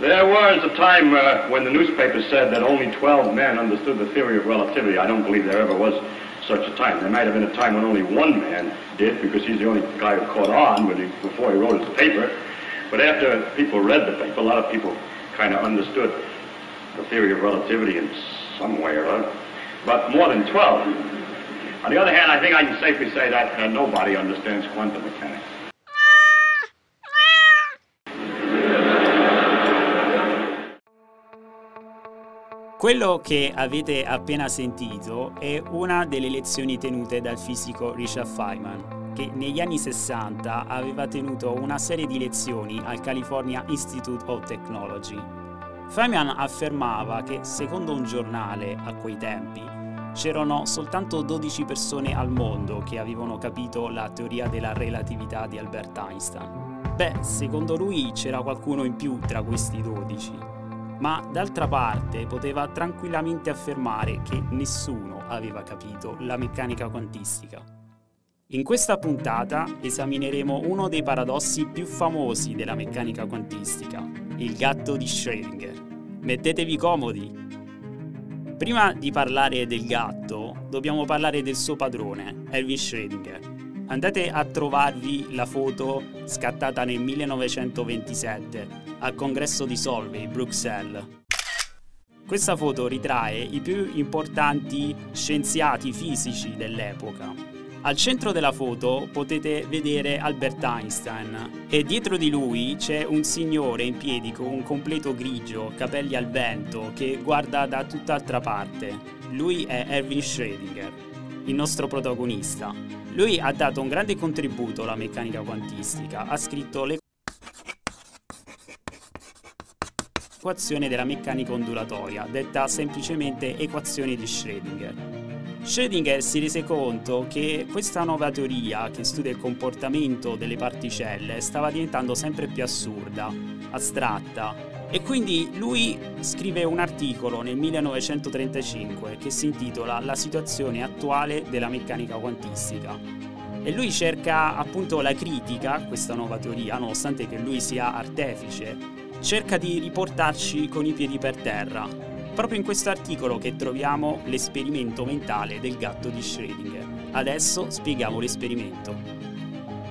There was a time uh, when the newspapers said that only 12 men understood the theory of relativity. I don't believe there ever was such a time. There might have been a time when only one man did, because he's the only guy who caught on he, before he wrote his paper. But after people read the paper, a lot of people kind of understood the theory of relativity in some way or other. But more than 12. On the other hand, I think I can safely say that uh, nobody understands quantum mechanics. Quello che avete appena sentito è una delle lezioni tenute dal fisico Richard Feynman, che negli anni 60 aveva tenuto una serie di lezioni al California Institute of Technology. Feynman affermava che, secondo un giornale a quei tempi, c'erano soltanto 12 persone al mondo che avevano capito la teoria della relatività di Albert Einstein. Beh, secondo lui c'era qualcuno in più tra questi 12 ma d'altra parte poteva tranquillamente affermare che nessuno aveva capito la meccanica quantistica. In questa puntata esamineremo uno dei paradossi più famosi della meccanica quantistica, il gatto di Schrödinger. Mettetevi comodi! Prima di parlare del gatto, dobbiamo parlare del suo padrone, Erwin Schrödinger. Andate a trovarvi la foto scattata nel 1927 al congresso di Solvay, Bruxelles. Questa foto ritrae i più importanti scienziati fisici dell'epoca. Al centro della foto potete vedere Albert Einstein e dietro di lui c'è un signore in piedi con un completo grigio, capelli al vento, che guarda da tutt'altra parte. Lui è Erwin Schrödinger, il nostro protagonista. Lui ha dato un grande contributo alla meccanica quantistica, ha scritto le equazione della meccanica ondulatoria, detta semplicemente equazione di Schrödinger. Schrödinger si rese conto che questa nuova teoria che studia il comportamento delle particelle stava diventando sempre più assurda, astratta, e quindi lui scrive un articolo nel 1935 che si intitola La situazione attuale della meccanica quantistica. E lui cerca appunto la critica a questa nuova teoria, nonostante che lui sia artefice cerca di riportarci con i piedi per terra, proprio in questo articolo che troviamo l'esperimento mentale del gatto di Schrödinger. Adesso spieghiamo l'esperimento.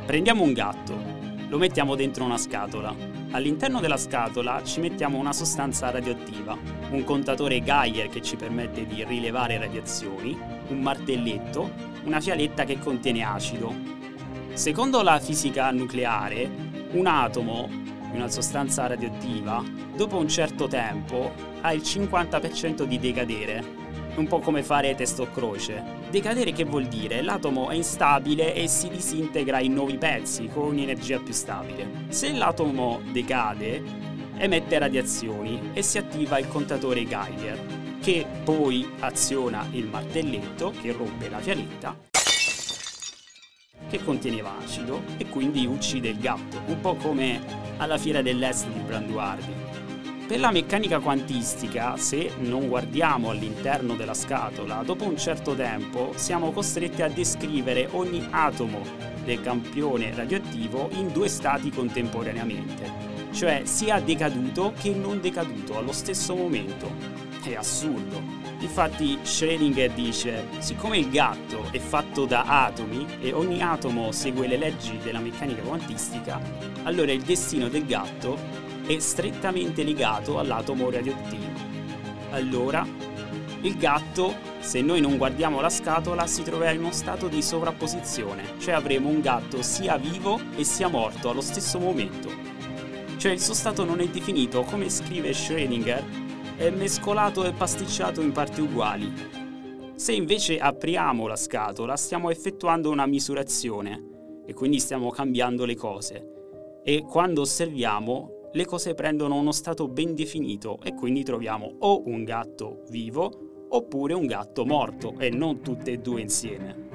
Prendiamo un gatto, lo mettiamo dentro una scatola. All'interno della scatola ci mettiamo una sostanza radioattiva, un contatore Geiger che ci permette di rilevare radiazioni, un martelletto, una fialetta che contiene acido. Secondo la fisica nucleare, un atomo una sostanza radioattiva, dopo un certo tempo ha il 50% di decadere. Un po' come fare testo croce. Decadere che vuol dire? L'atomo è instabile e si disintegra in nuovi pezzi con energia più stabile. Se l'atomo decade, emette radiazioni e si attiva il contatore Geiger, che poi aziona il martelletto che rompe la fialetta che conteneva acido e quindi uccide il gatto, un po' come alla fiera dell'est di Branduardi. Per la meccanica quantistica, se non guardiamo all'interno della scatola, dopo un certo tempo siamo costretti a descrivere ogni atomo del campione radioattivo in due stati contemporaneamente, cioè sia decaduto che non decaduto allo stesso momento. È assurdo. Infatti Schrödinger dice, siccome il gatto è fatto da atomi e ogni atomo segue le leggi della meccanica quantistica, allora il destino del gatto è strettamente legato all'atomo radioattivo. Allora, il gatto, se noi non guardiamo la scatola, si troverà in uno stato di sovrapposizione, cioè avremo un gatto sia vivo e sia morto allo stesso momento. Cioè il suo stato non è definito, come scrive Schrödinger, è mescolato e pasticciato in parti uguali. Se invece apriamo la scatola stiamo effettuando una misurazione e quindi stiamo cambiando le cose e quando osserviamo le cose prendono uno stato ben definito e quindi troviamo o un gatto vivo oppure un gatto morto e non tutte e due insieme.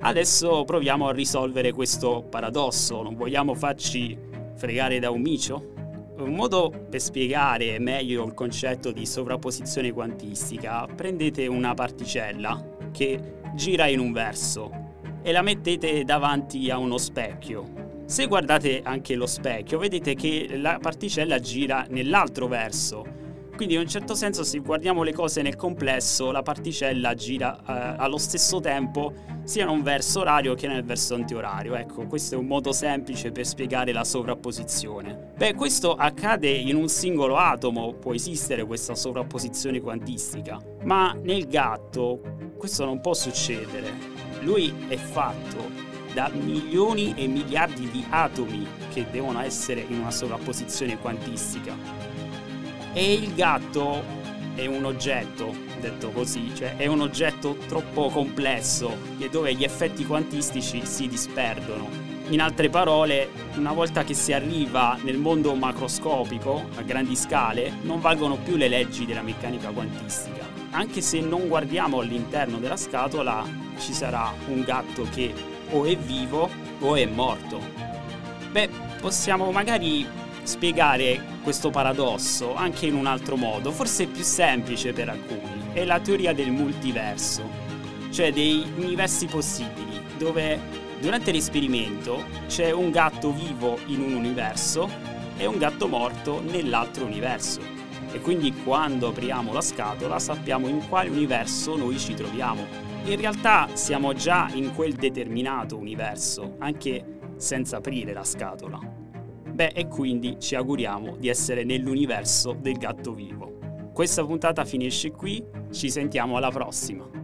Adesso proviamo a risolvere questo paradosso, non vogliamo farci fregare da un micio? Un modo per spiegare meglio il concetto di sovrapposizione quantistica, prendete una particella che gira in un verso e la mettete davanti a uno specchio. Se guardate anche lo specchio, vedete che la particella gira nell'altro verso. Quindi in un certo senso se guardiamo le cose nel complesso, la particella gira eh, allo stesso tempo sia in un verso orario che nel verso antiorario. Ecco, questo è un modo semplice per spiegare la sovrapposizione. Beh, questo accade in un singolo atomo, può esistere questa sovrapposizione quantistica, ma nel gatto questo non può succedere. Lui è fatto da milioni e miliardi di atomi che devono essere in una sovrapposizione quantistica. E il gatto è un oggetto, detto così, cioè è un oggetto troppo complesso e dove gli effetti quantistici si disperdono. In altre parole, una volta che si arriva nel mondo macroscopico, a grandi scale, non valgono più le leggi della meccanica quantistica. Anche se non guardiamo all'interno della scatola, ci sarà un gatto che o è vivo o è morto. Beh, possiamo magari spiegare questo paradosso anche in un altro modo, forse più semplice per alcuni. È la teoria del multiverso, cioè dei universi possibili, dove durante l'esperimento c'è un gatto vivo in un universo e un gatto morto nell'altro universo. E quindi quando apriamo la scatola sappiamo in quale universo noi ci troviamo in realtà siamo già in quel determinato universo, anche senza aprire la scatola. Beh, e quindi ci auguriamo di essere nell'universo del gatto vivo. Questa puntata finisce qui, ci sentiamo alla prossima.